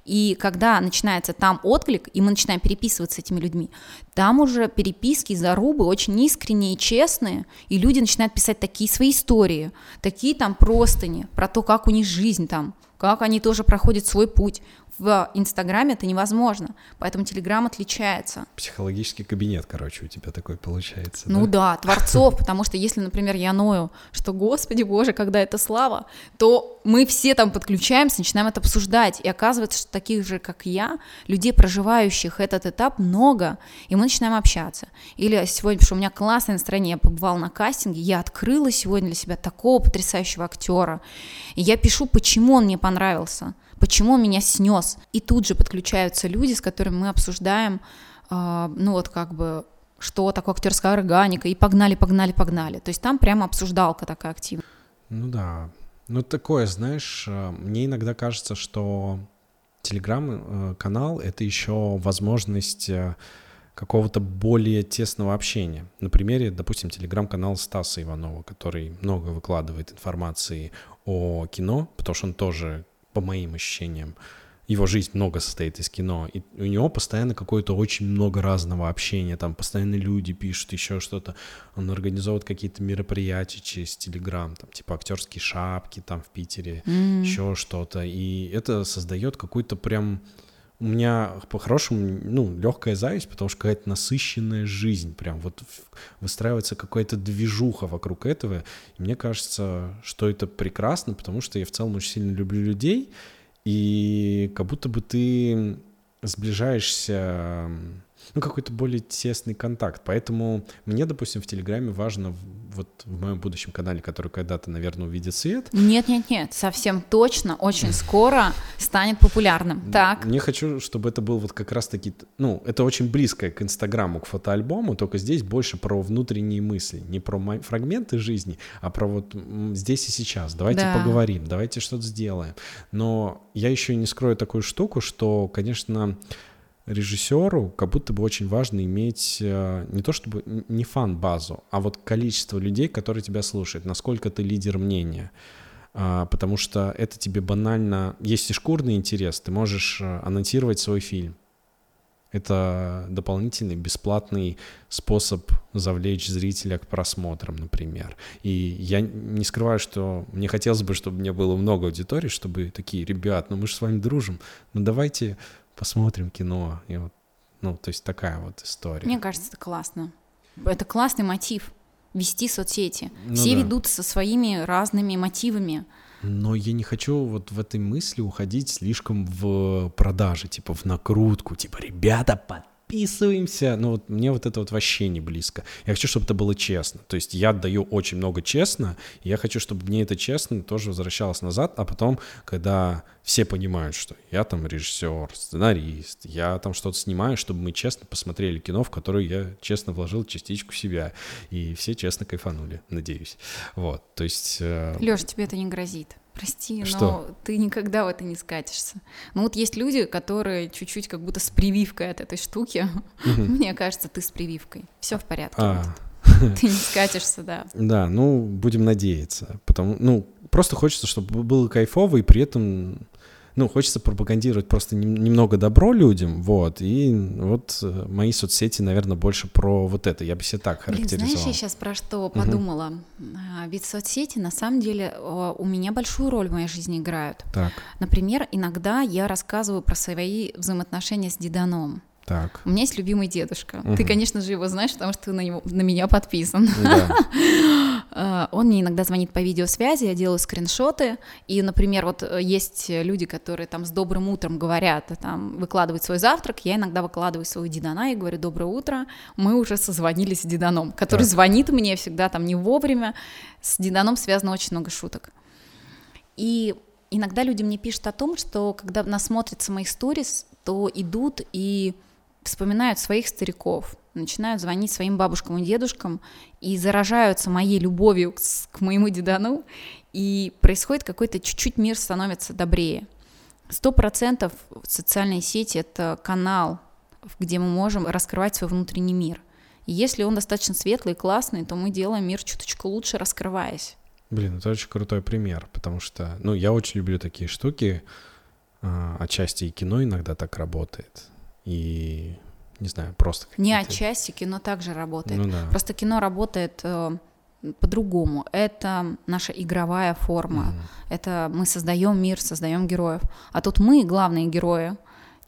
И когда начинается там отклик, и мы начинаем переписываться с этими людьми, там уже переписки, зарубы очень искренние и честные, и люди начинают писать такие свои истории, такие там простыни про то, как у них жизнь там, как они тоже проходят свой путь. В Инстаграме это невозможно, поэтому Телеграм отличается. Психологический кабинет, короче, у тебя такой получается. Ну да, да творцов, (laughs) потому что если, например, я ною, что, господи боже, когда это слава, то мы все там подключаемся, начинаем это обсуждать, и оказывается, что таких же, как я, людей, проживающих этот этап, много, и мы начинаем общаться. Или сегодня, потому что у меня классное настроение, я побывала на кастинге, я открыла сегодня для себя такого потрясающего актера, и я пишу, почему он мне понравился, почему он меня снес. И тут же подключаются люди, с которыми мы обсуждаем, э, ну вот как бы, что такое актерская органика, и погнали, погнали, погнали. То есть там прямо обсуждалка такая активная. Ну да. Ну такое, знаешь, э, мне иногда кажется, что телеграм-канал — это еще возможность э, какого-то более тесного общения. На примере, допустим, телеграм-канал Стаса Иванова, который много выкладывает информации о кино, потому что он тоже, по моим ощущениям, его жизнь много состоит из кино, и у него постоянно какое-то очень много разного общения, там постоянно люди пишут еще что-то, он организовывает какие-то мероприятия через Телеграм, там типа актерские шапки там в Питере, mm. еще что-то, и это создает какой-то прям у меня по-хорошему, ну, легкая зависть, потому что какая-то насыщенная жизнь, прям вот выстраивается какая-то движуха вокруг этого. И мне кажется, что это прекрасно, потому что я в целом очень сильно люблю людей, и как будто бы ты сближаешься ну, какой-то более тесный контакт. Поэтому мне, допустим, в Телеграме важно вот в моем будущем канале, который когда-то, наверное, увидит свет. Нет, нет, нет, совсем точно, очень скоро станет популярным. Так. Мне хочу, чтобы это был вот как раз-таки, ну, это очень близко к Инстаграму, к фотоальбому, только здесь больше про внутренние мысли, не про фрагменты жизни, а про вот здесь и сейчас. Давайте да. поговорим, давайте что-то сделаем. Но я еще не скрою такую штуку, что, конечно, режиссеру как будто бы очень важно иметь э, не то чтобы не фан-базу, а вот количество людей, которые тебя слушают, насколько ты лидер мнения. А, потому что это тебе банально... Есть и шкурный интерес, ты можешь э, анонсировать свой фильм. Это дополнительный бесплатный способ завлечь зрителя к просмотрам, например. И я не скрываю, что мне хотелось бы, чтобы мне было много аудитории, чтобы такие, ребят, ну мы же с вами дружим, ну давайте посмотрим кино. И вот, ну, то есть такая вот история. Мне кажется, это классно. Это классный мотив вести соцсети. Ну, Все да. ведут со своими разными мотивами. Но я не хочу вот в этой мысли уходить слишком в продажи, типа в накрутку, типа, ребята, подписывайтесь переписываемся. Ну вот мне вот это вот вообще не близко. Я хочу, чтобы это было честно. То есть я даю очень много честно, и я хочу, чтобы мне это честно тоже возвращалось назад, а потом, когда все понимают, что я там режиссер, сценарист, я там что-то снимаю, чтобы мы честно посмотрели кино, в которое я честно вложил частичку себя, и все честно кайфанули, надеюсь. Вот, то есть... Э... Лёш, тебе это не грозит. Прости, Что? но ты никогда в это не скатишься. Ну вот есть люди, которые чуть-чуть как будто с прививкой от этой штуки. Мне кажется, ты с прививкой. Все в порядке. А. (laughs) Ты не скатишься, да. Да, ну, будем надеяться. Потому, ну, просто хочется, чтобы было кайфово, и при этом ну, хочется пропагандировать просто немного добро людям, вот, и вот э, мои соцсети, наверное, больше про вот это, я бы себе так характеризовал. Блин, знаешь, я сейчас про что подумала? Угу. Ведь соцсети, на самом деле, у меня большую роль в моей жизни играют. Так. Например, иногда я рассказываю про свои взаимоотношения с Диданом. Так. У меня есть любимый дедушка. Угу. Ты, конечно же, его знаешь, потому что ты на, него, на меня подписан. Да. (laughs) Он мне иногда звонит по видеосвязи, я делаю скриншоты, и, например, вот э, есть люди, которые там с добрым утром говорят, там выкладывают свой завтрак, я иногда выкладываю свою дедана и говорю доброе утро, мы уже созвонились с деданом, который так. звонит мне всегда там не вовремя, с деданом связано очень много шуток. И иногда люди мне пишут о том, что когда насмотрятся мои сторис, то идут и вспоминают своих стариков, начинают звонить своим бабушкам и дедушкам и заражаются моей любовью к, к моему дедану, и происходит какой-то чуть-чуть мир становится добрее. Сто процентов социальные сети — это канал, где мы можем раскрывать свой внутренний мир. И если он достаточно светлый и классный, то мы делаем мир чуточку лучше, раскрываясь. Блин, это очень крутой пример, потому что, ну, я очень люблю такие штуки, а, отчасти и кино иногда так работает, и не знаю, просто... Не отчасти, кино также работает. Ну, да. Просто кино работает, э, по-другому. Это наша игровая форма. Mm-hmm. Это мы создаем мир, создаем героев. А тут мы главные герои,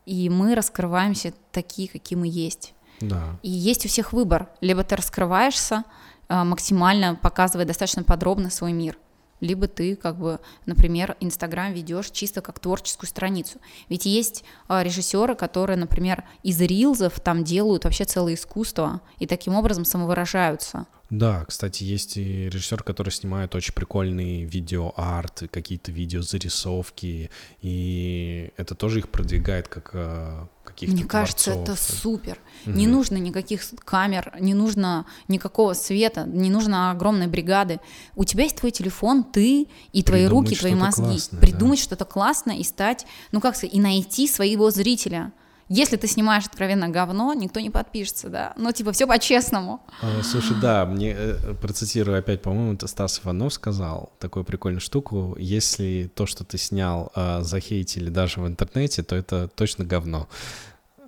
и мы раскрываемся такие, какие мы есть. Да. И есть у всех выбор. Либо ты раскрываешься а, максимально, показывая достаточно подробно свой мир, либо ты, как бы, например, Инстаграм ведешь чисто как творческую страницу. Ведь есть а, режиссеры, которые, например, из рилзов там делают вообще целое искусство и таким образом самовыражаются. Да, кстати, есть и режиссер, который снимает очень прикольный видеоарт, какие-то видеозарисовки, и это тоже их продвигает как а, каких-то Мне кажется, это супер. Угу. Не нужно никаких камер, не нужно никакого света, не нужно огромной бригады. У тебя есть твой телефон, ты и твои Придумать руки, твои мозги. Классное, Придумать да. что-то классное и стать, ну как сказать, и найти своего зрителя. Если ты снимаешь откровенно говно, никто не подпишется, да. Ну, типа, все по-честному. А, слушай, да, мне э, процитирую опять, по-моему, это Стас Иванов сказал такую прикольную штуку. Если то, что ты снял, э, захейтили даже в интернете, то это точно говно.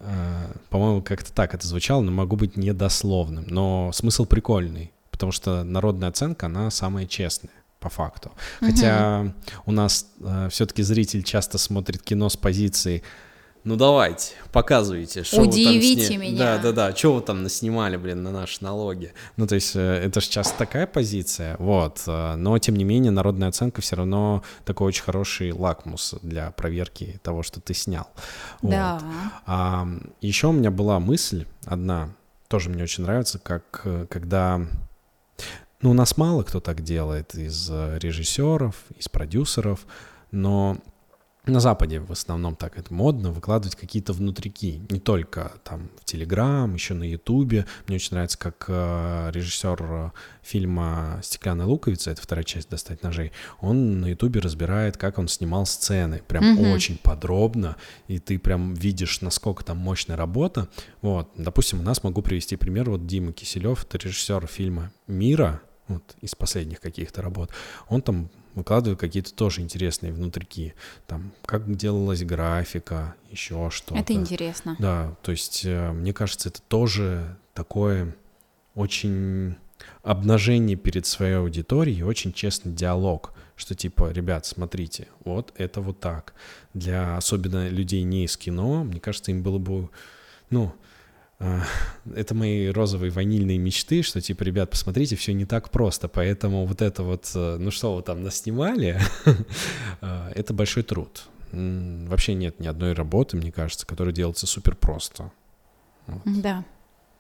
Э, по-моему, как-то так это звучало, но могу быть недословным. Но смысл прикольный, потому что народная оценка, она самая честная по факту. Хотя угу. у нас э, все-таки зритель часто смотрит кино с позиции ну давайте, показывайте, что Удивите вы там сни... меня. Да, да, да, что вы там наснимали, блин, на наши налоги. Ну, то есть э, это же сейчас такая позиция, вот. Э, но, тем не менее, народная оценка все равно такой очень хороший лакмус для проверки того, что ты снял. Да. Вот. А, еще у меня была мысль одна, тоже мне очень нравится, как э, когда... Ну, у нас мало кто так делает из режиссеров, из продюсеров, но на Западе в основном так это модно, выкладывать какие-то внутрики, не только там в Телеграм, еще на Ютубе. Мне очень нравится, как э, режиссер э, фильма «Стеклянная луковица», это вторая часть «Достать ножей», он на Ютубе разбирает, как он снимал сцены, прям mm-hmm. очень подробно, и ты прям видишь, насколько там мощная работа. Вот, допустим, у нас могу привести пример, вот Дима Киселев, это режиссер фильма «Мира», вот, из последних каких-то работ, он там выкладываю какие-то тоже интересные внутрики, там, как делалась графика, еще что-то. Это интересно. Да, то есть, э, мне кажется, это тоже такое очень обнажение перед своей аудиторией, очень честный диалог, что типа, ребят, смотрите, вот это вот так. Для особенно людей не из кино, мне кажется, им было бы, ну, это мои розовые ванильные мечты, что типа, ребят, посмотрите, все не так просто, поэтому вот это вот, э, ну что вы там наснимали, а, (laughs) это большой труд. Вообще нет ни одной работы, мне кажется, которая делается супер просто. Вот. Да.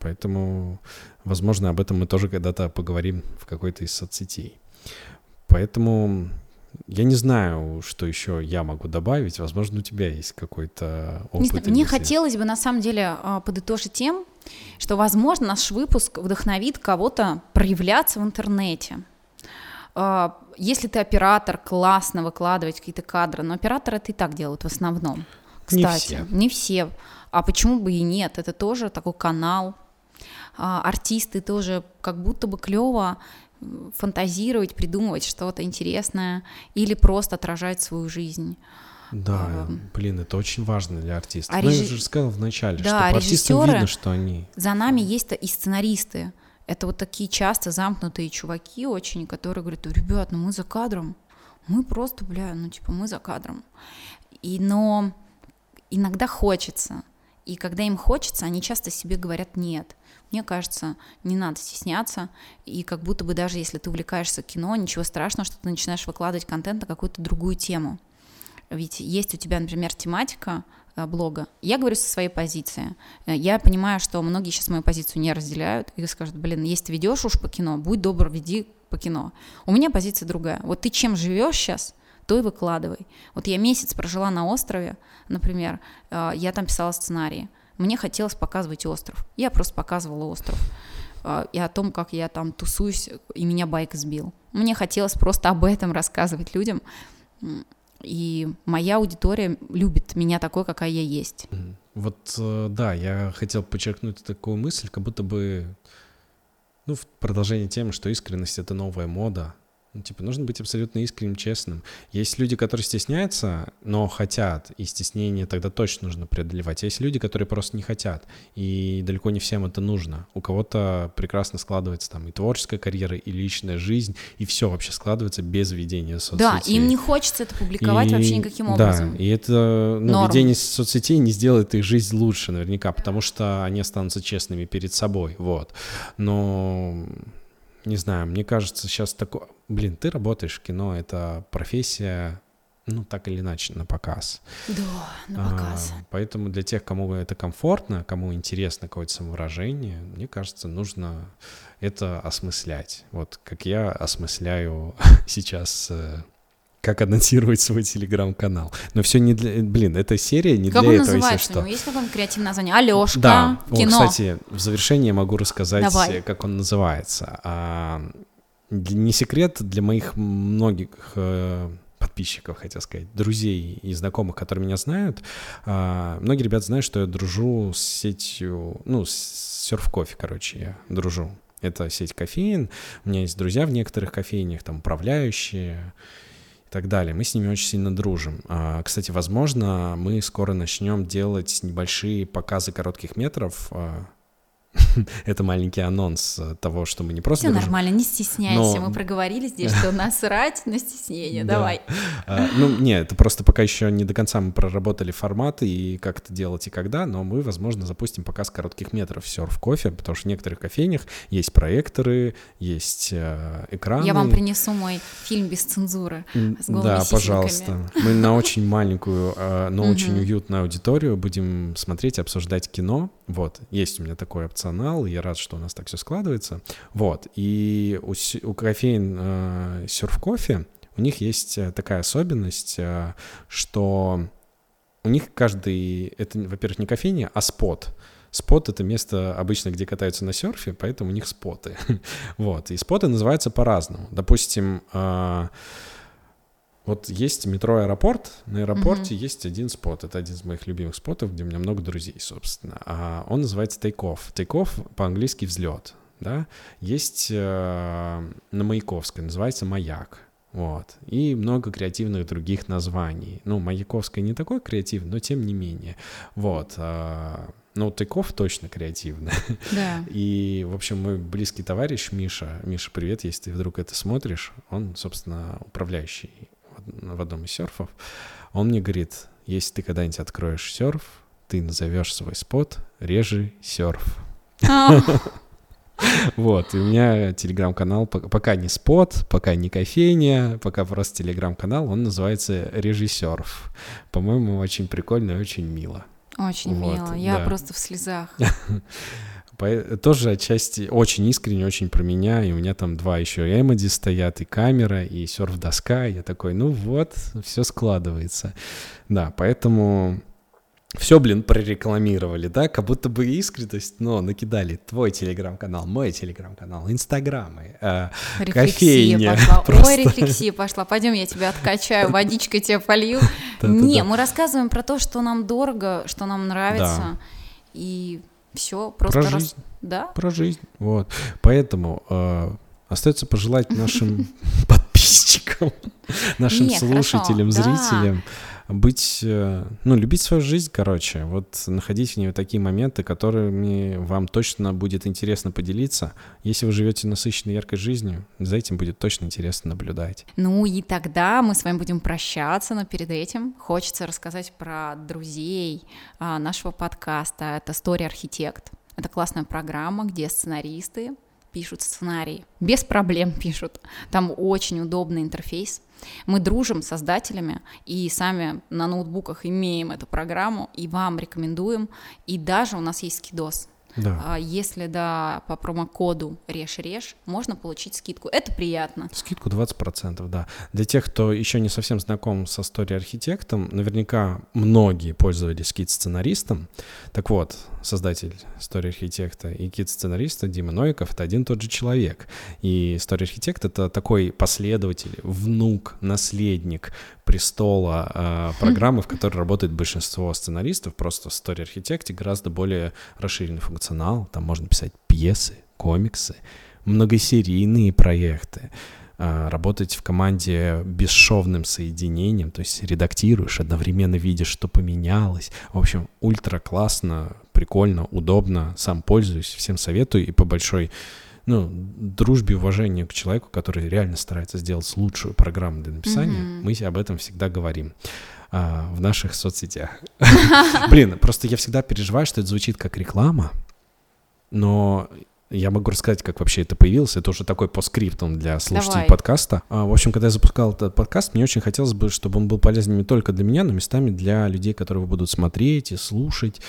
Поэтому, возможно, об этом мы тоже когда-то поговорим в какой-то из соцсетей. Поэтому я не знаю, что еще я могу добавить. Возможно, у тебя есть какой-то опыт. Не мне хотелось бы на самом деле а, подытожить тем, что, возможно, наш выпуск вдохновит кого-то проявляться в интернете. А, если ты оператор, классно выкладывать какие-то кадры, но операторы это и так делают в основном. Кстати, не все. Не все. А почему бы и нет? Это тоже такой канал. А, артисты тоже как будто бы клево фантазировать, придумывать что-то интересное или просто отражать свою жизнь. Да, а, блин, это очень важно для артиста. А ну, реж... я же сказал вначале, да, что по артистам видно, что они... За нами есть и сценаристы. Это вот такие часто замкнутые чуваки очень, которые говорят, ребят, ну мы за кадром, мы просто, бля, ну типа мы за кадром. И, но иногда хочется, и когда им хочется, они часто себе говорят нет. Мне кажется, не надо стесняться, и как будто бы даже если ты увлекаешься кино, ничего страшного, что ты начинаешь выкладывать контент на какую-то другую тему. Ведь есть у тебя, например, тематика э, блога. Я говорю со своей позиции. Э, я понимаю, что многие сейчас мою позицию не разделяют и скажут, блин, если ты ведешь уж по кино, будь добр, веди по кино. У меня позиция другая. Вот ты чем живешь сейчас, то и выкладывай. Вот я месяц прожила на острове, например, э, я там писала сценарии. Мне хотелось показывать остров. Я просто показывала остров а, и о том, как я там тусуюсь, и меня байк сбил. Мне хотелось просто об этом рассказывать людям. И моя аудитория любит меня такой, какая я есть. Вот э, да, я хотел подчеркнуть такую мысль, как будто бы, ну, в продолжение темы, что искренность — это новая мода, типа, нужно быть абсолютно искренним, честным. Есть люди, которые стесняются, но хотят, и стеснение тогда точно нужно преодолевать. Есть люди, которые просто не хотят, и далеко не всем это нужно. У кого-то прекрасно складывается там и творческая карьера, и личная жизнь, и все вообще складывается без ведения соцсетей. Да, им не хочется это публиковать и, вообще никаким образом. Да, и это, ну, Норм. ведение соцсетей не сделает их жизнь лучше наверняка, потому что они останутся честными перед собой, вот. Но не знаю, мне кажется, сейчас такое... Блин, ты работаешь в кино, это профессия, ну, так или иначе, на показ. Да, на показ. А, поэтому для тех, кому это комфортно, кому интересно какое-то самовыражение, мне кажется, нужно это осмыслять. Вот как я осмысляю (laughs) сейчас э, как анонсировать свой телеграм-канал. Но все не для... Блин, эта серия не как для он этого, называется? если что. Есть какое-нибудь креативное название? Алешка, да. кино. О, кстати, в завершение могу рассказать, Давай. как он называется. Не секрет для моих многих э, подписчиков, хотел сказать, друзей и знакомых, которые меня знают. А, многие ребята знают, что я дружу с сетью, ну, с серф-кофе, короче, я дружу. Это сеть кофеин. У меня есть друзья в некоторых кофейнях, там управляющие и так далее. Мы с ними очень сильно дружим. А, кстати, возможно, мы скоро начнем делать небольшие показы коротких метров а, (laughs) это маленький анонс э, того, что мы не просто... Все дружим. нормально, не стесняйся. Мы проговорили здесь, что насрать на стеснение. Давай. А, ну, не, это просто пока еще не до конца мы проработали форматы и как это делать и когда, но мы, возможно, запустим показ коротких метров серф кофе, потому что в некоторых кофейнях есть проекторы, есть э, экраны. Я вам принесу мой фильм без цензуры с Да, сисеньками. пожалуйста. Мы на очень маленькую, э, но очень уютную аудиторию будем смотреть обсуждать кино. Вот, есть у меня такой опционал, я рад, что у нас так все складывается. Вот, и у, у кофеин э, Surf Coffee у них есть э, такая особенность, э, что у них каждый, это, во-первых, не кофейня, а спот. Спот — это место обычно, где катаются на серфе, поэтому у них споты. (laughs) вот, и споты называются по-разному. Допустим, э, вот есть метро аэропорт, на аэропорте mm-hmm. есть один спот, это один из моих любимых спотов, где у меня много друзей, собственно. А он называется Take-off. Take-off по-английски взлет, да. Есть э, на Маяковской, называется Маяк. Вот. И много креативных других названий. Ну, Маяковская не такой креативный, но тем не менее. Вот. Э, ну, Тыков точно креативный. Да. (laughs) И, в общем, мой близкий товарищ Миша, Миша, привет, если ты вдруг это смотришь, он, собственно, управляющий в одном из серфов, он мне говорит, если ты когда-нибудь откроешь серф, ты назовешь свой спот «Режи серф». (laughs) Вот, и у меня телеграм-канал пока не спот, пока не кофейня, пока просто телеграм-канал, он называется «Режиссерф». По-моему, очень прикольно и очень мило. Очень вот, мило, я да. просто в слезах. (laughs) Тоже отчасти очень искренне, очень про меня, и у меня там два еще эмоди стоят, и камера, и серф-доска, я такой, ну вот, все складывается. Да, поэтому все, блин, прорекламировали, да, как будто бы искренность, но накидали твой телеграм-канал, мой телеграм-канал, инстаграмы, э, кофейня. пошла, (laughs) просто... ой, рефлексия пошла, пойдем я тебя откачаю, водичкой тебе полью. (laughs) Не, мы рассказываем про то, что нам дорого, что нам нравится, и все, просто... Про жизнь. Рас... Да? Про жизнь, вот. Поэтому э, остается пожелать нашим (laughs) подписчикам, нашим слушателям, зрителям быть, э, ну, любить свою жизнь, короче, вот находить в ней такие моменты, которыми вам точно будет интересно поделиться. Если вы живете насыщенной яркой жизнью, за этим будет точно интересно наблюдать. Ну и тогда мы с вами будем прощаться, но перед этим хочется рассказать про друзей а, нашего подкаста. Это Story Architect. Это классная программа, где сценаристы пишут сценарии. Без проблем (laughs) пишут. Там очень удобный интерфейс. Мы дружим с создателями и сами на ноутбуках имеем эту программу и вам рекомендуем. И даже у нас есть скидос. Да. А если да, по промокоду режь-режь, можно получить скидку. Это приятно. Скидку 20%, да. Для тех, кто еще не совсем знаком со историей архитектом, наверняка многие пользовались кит-сценаристом. Так вот, создатель истории архитекта и кит-сценариста Дима Новиков — это один и тот же человек. И история архитекта — это такой последователь, внук, наследник престола э, программы, в которой работает большинство сценаристов. Просто в Story Architect гораздо более расширенный функционал. Там можно писать пьесы, комиксы, многосерийные проекты. а, работать в команде бесшовным соединением, то есть редактируешь, одновременно видишь, что поменялось. В общем, ультра классно, прикольно, удобно, сам пользуюсь, всем советую и по большой ну, дружбе, уважению к человеку, который реально старается сделать лучшую программу для написания, mm-hmm. мы об этом всегда говорим а, в наших соцсетях. (laughs) Блин, просто я всегда переживаю, что это звучит как реклама, но я могу рассказать, как вообще это появилось. Это уже такой постскриптум для слушателей Давай. подкаста. А, в общем, когда я запускал этот подкаст, мне очень хотелось бы, чтобы он был полезен не только для меня, но местами для людей, которые будут смотреть и слушать.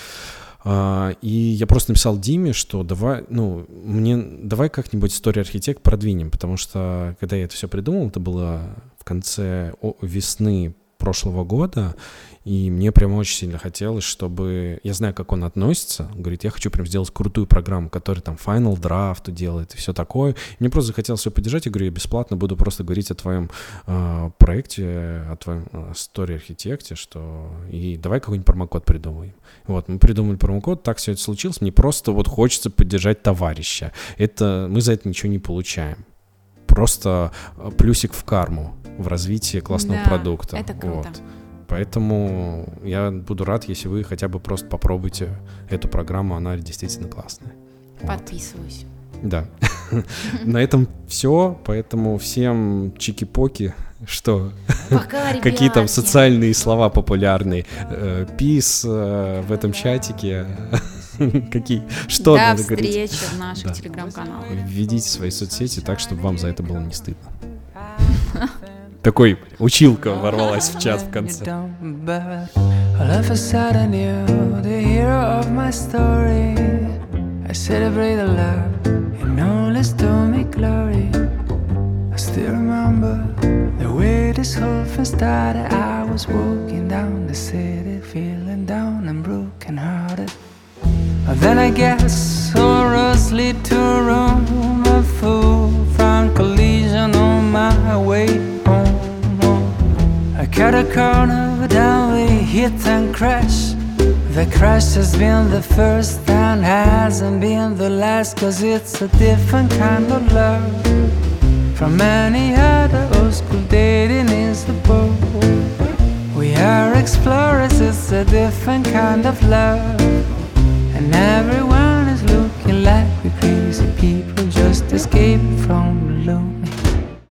А, и я просто написал Диме, что давай, ну, мне, давай как-нибудь историю архитект продвинем, потому что, когда я это все придумал, это было в конце весны прошлого года, и мне прям очень сильно хотелось, чтобы... Я знаю, как он относится. Он говорит, я хочу прям сделать крутую программу, которая там Final Draft делает и все такое. И мне просто захотелось все поддержать. Я говорю, я бесплатно буду просто говорить о твоем э, проекте, о твоем э, Story архитекте, что... И давай какой-нибудь промокод придумаем. Вот, мы придумали промокод, так все это случилось. Мне просто вот хочется поддержать товарища. Это... Мы за это ничего не получаем. Просто э, плюсик в карму в развитии классного да, продукта. Это круто. Вот. Поэтому я буду рад, если вы хотя бы просто попробуйте эту программу, она действительно классная. Подписываюсь. Да. (laughs) На этом все, поэтому всем чики-поки, что (laughs) какие там социальные слова популярные. Пис э, в этом чатике. Какие? Что До надо говорить? До встречи в наших телеграм-каналах. Введите свои соцсети так, чтобы вам за это было не стыдно. Такой училка ворвалась в чат в конце. I celebrate love and all glory I still remember the way this whole thing started I was walking down the city feeling down and broken hearted Then I guess sorrows lead to a room of full from collision on my way home. I cut a corner, down we hit and crash. The crash has been the first and hasn't been the last, cause it's a different kind of love. From any other old school dating is the boat. We are explorers, it's a different kind of love. And everyone is looking like we're crazy people just escaped from the looming